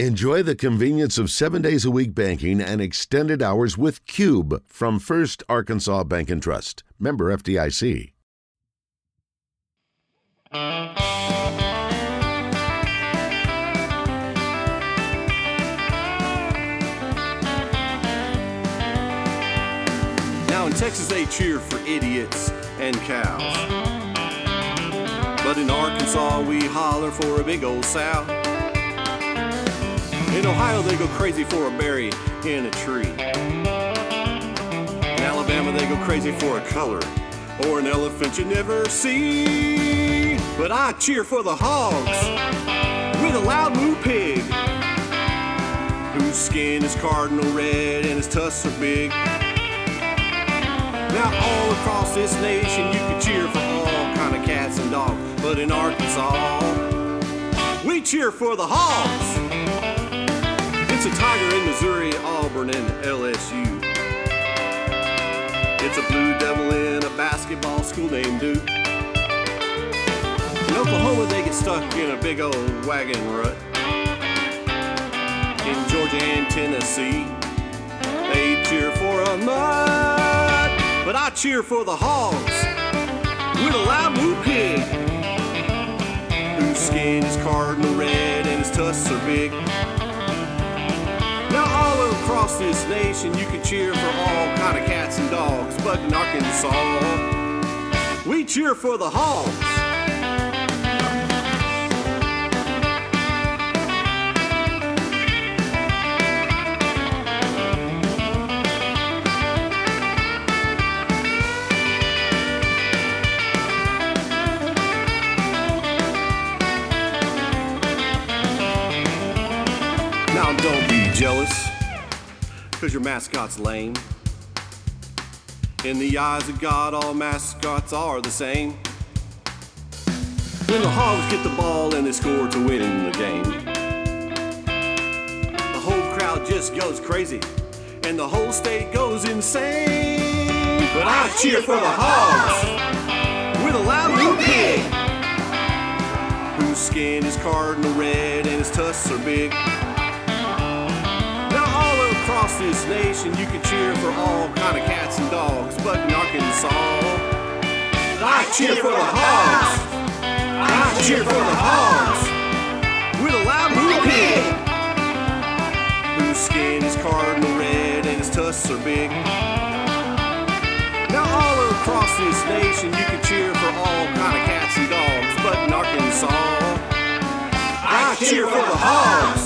Enjoy the convenience of seven days a week banking and extended hours with Cube from First Arkansas Bank and Trust. Member FDIC. Now in Texas they cheer for idiots and cows. But in Arkansas we holler for a big old sow. In Ohio they go crazy for a berry in a tree. In Alabama they go crazy for a color or an elephant you never see. But I cheer for the hogs with a loud moo pig whose skin is cardinal red and his tusks are big. Now all across this nation you can cheer for all kind of cats and dogs, but in Arkansas we cheer for the hogs. It's a tiger in Missouri, Auburn, and LSU. It's a blue devil in a basketball school named Duke. In Oklahoma they get stuck in a big old wagon rut. In Georgia and Tennessee they cheer for a mud, but I cheer for the hogs with a loud moo pig whose skin is cardinal red and his tusks are big. Across this nation you can cheer for all kind of cats and dogs, but in Arkansas we cheer for the hogs. Now don't be jealous, cause your mascot's lame. In the eyes of God, all mascots are the same. When the Hogs get the ball and they score to win the game, the whole crowd just goes crazy and the whole state goes insane. But I cheer for the Hogs with a loud blue pig whose skin is cardinal red and his tusks are big this nation, you can cheer for all kind of cats and dogs. But in Arkansas, I cheer for the hogs. I cheer for the hogs. With a loud moo whose skin is cardinal red and his tusks are big. Now all across this nation you can cheer for all kind of cats and dogs, but in Arkansas, I cheer for the hogs.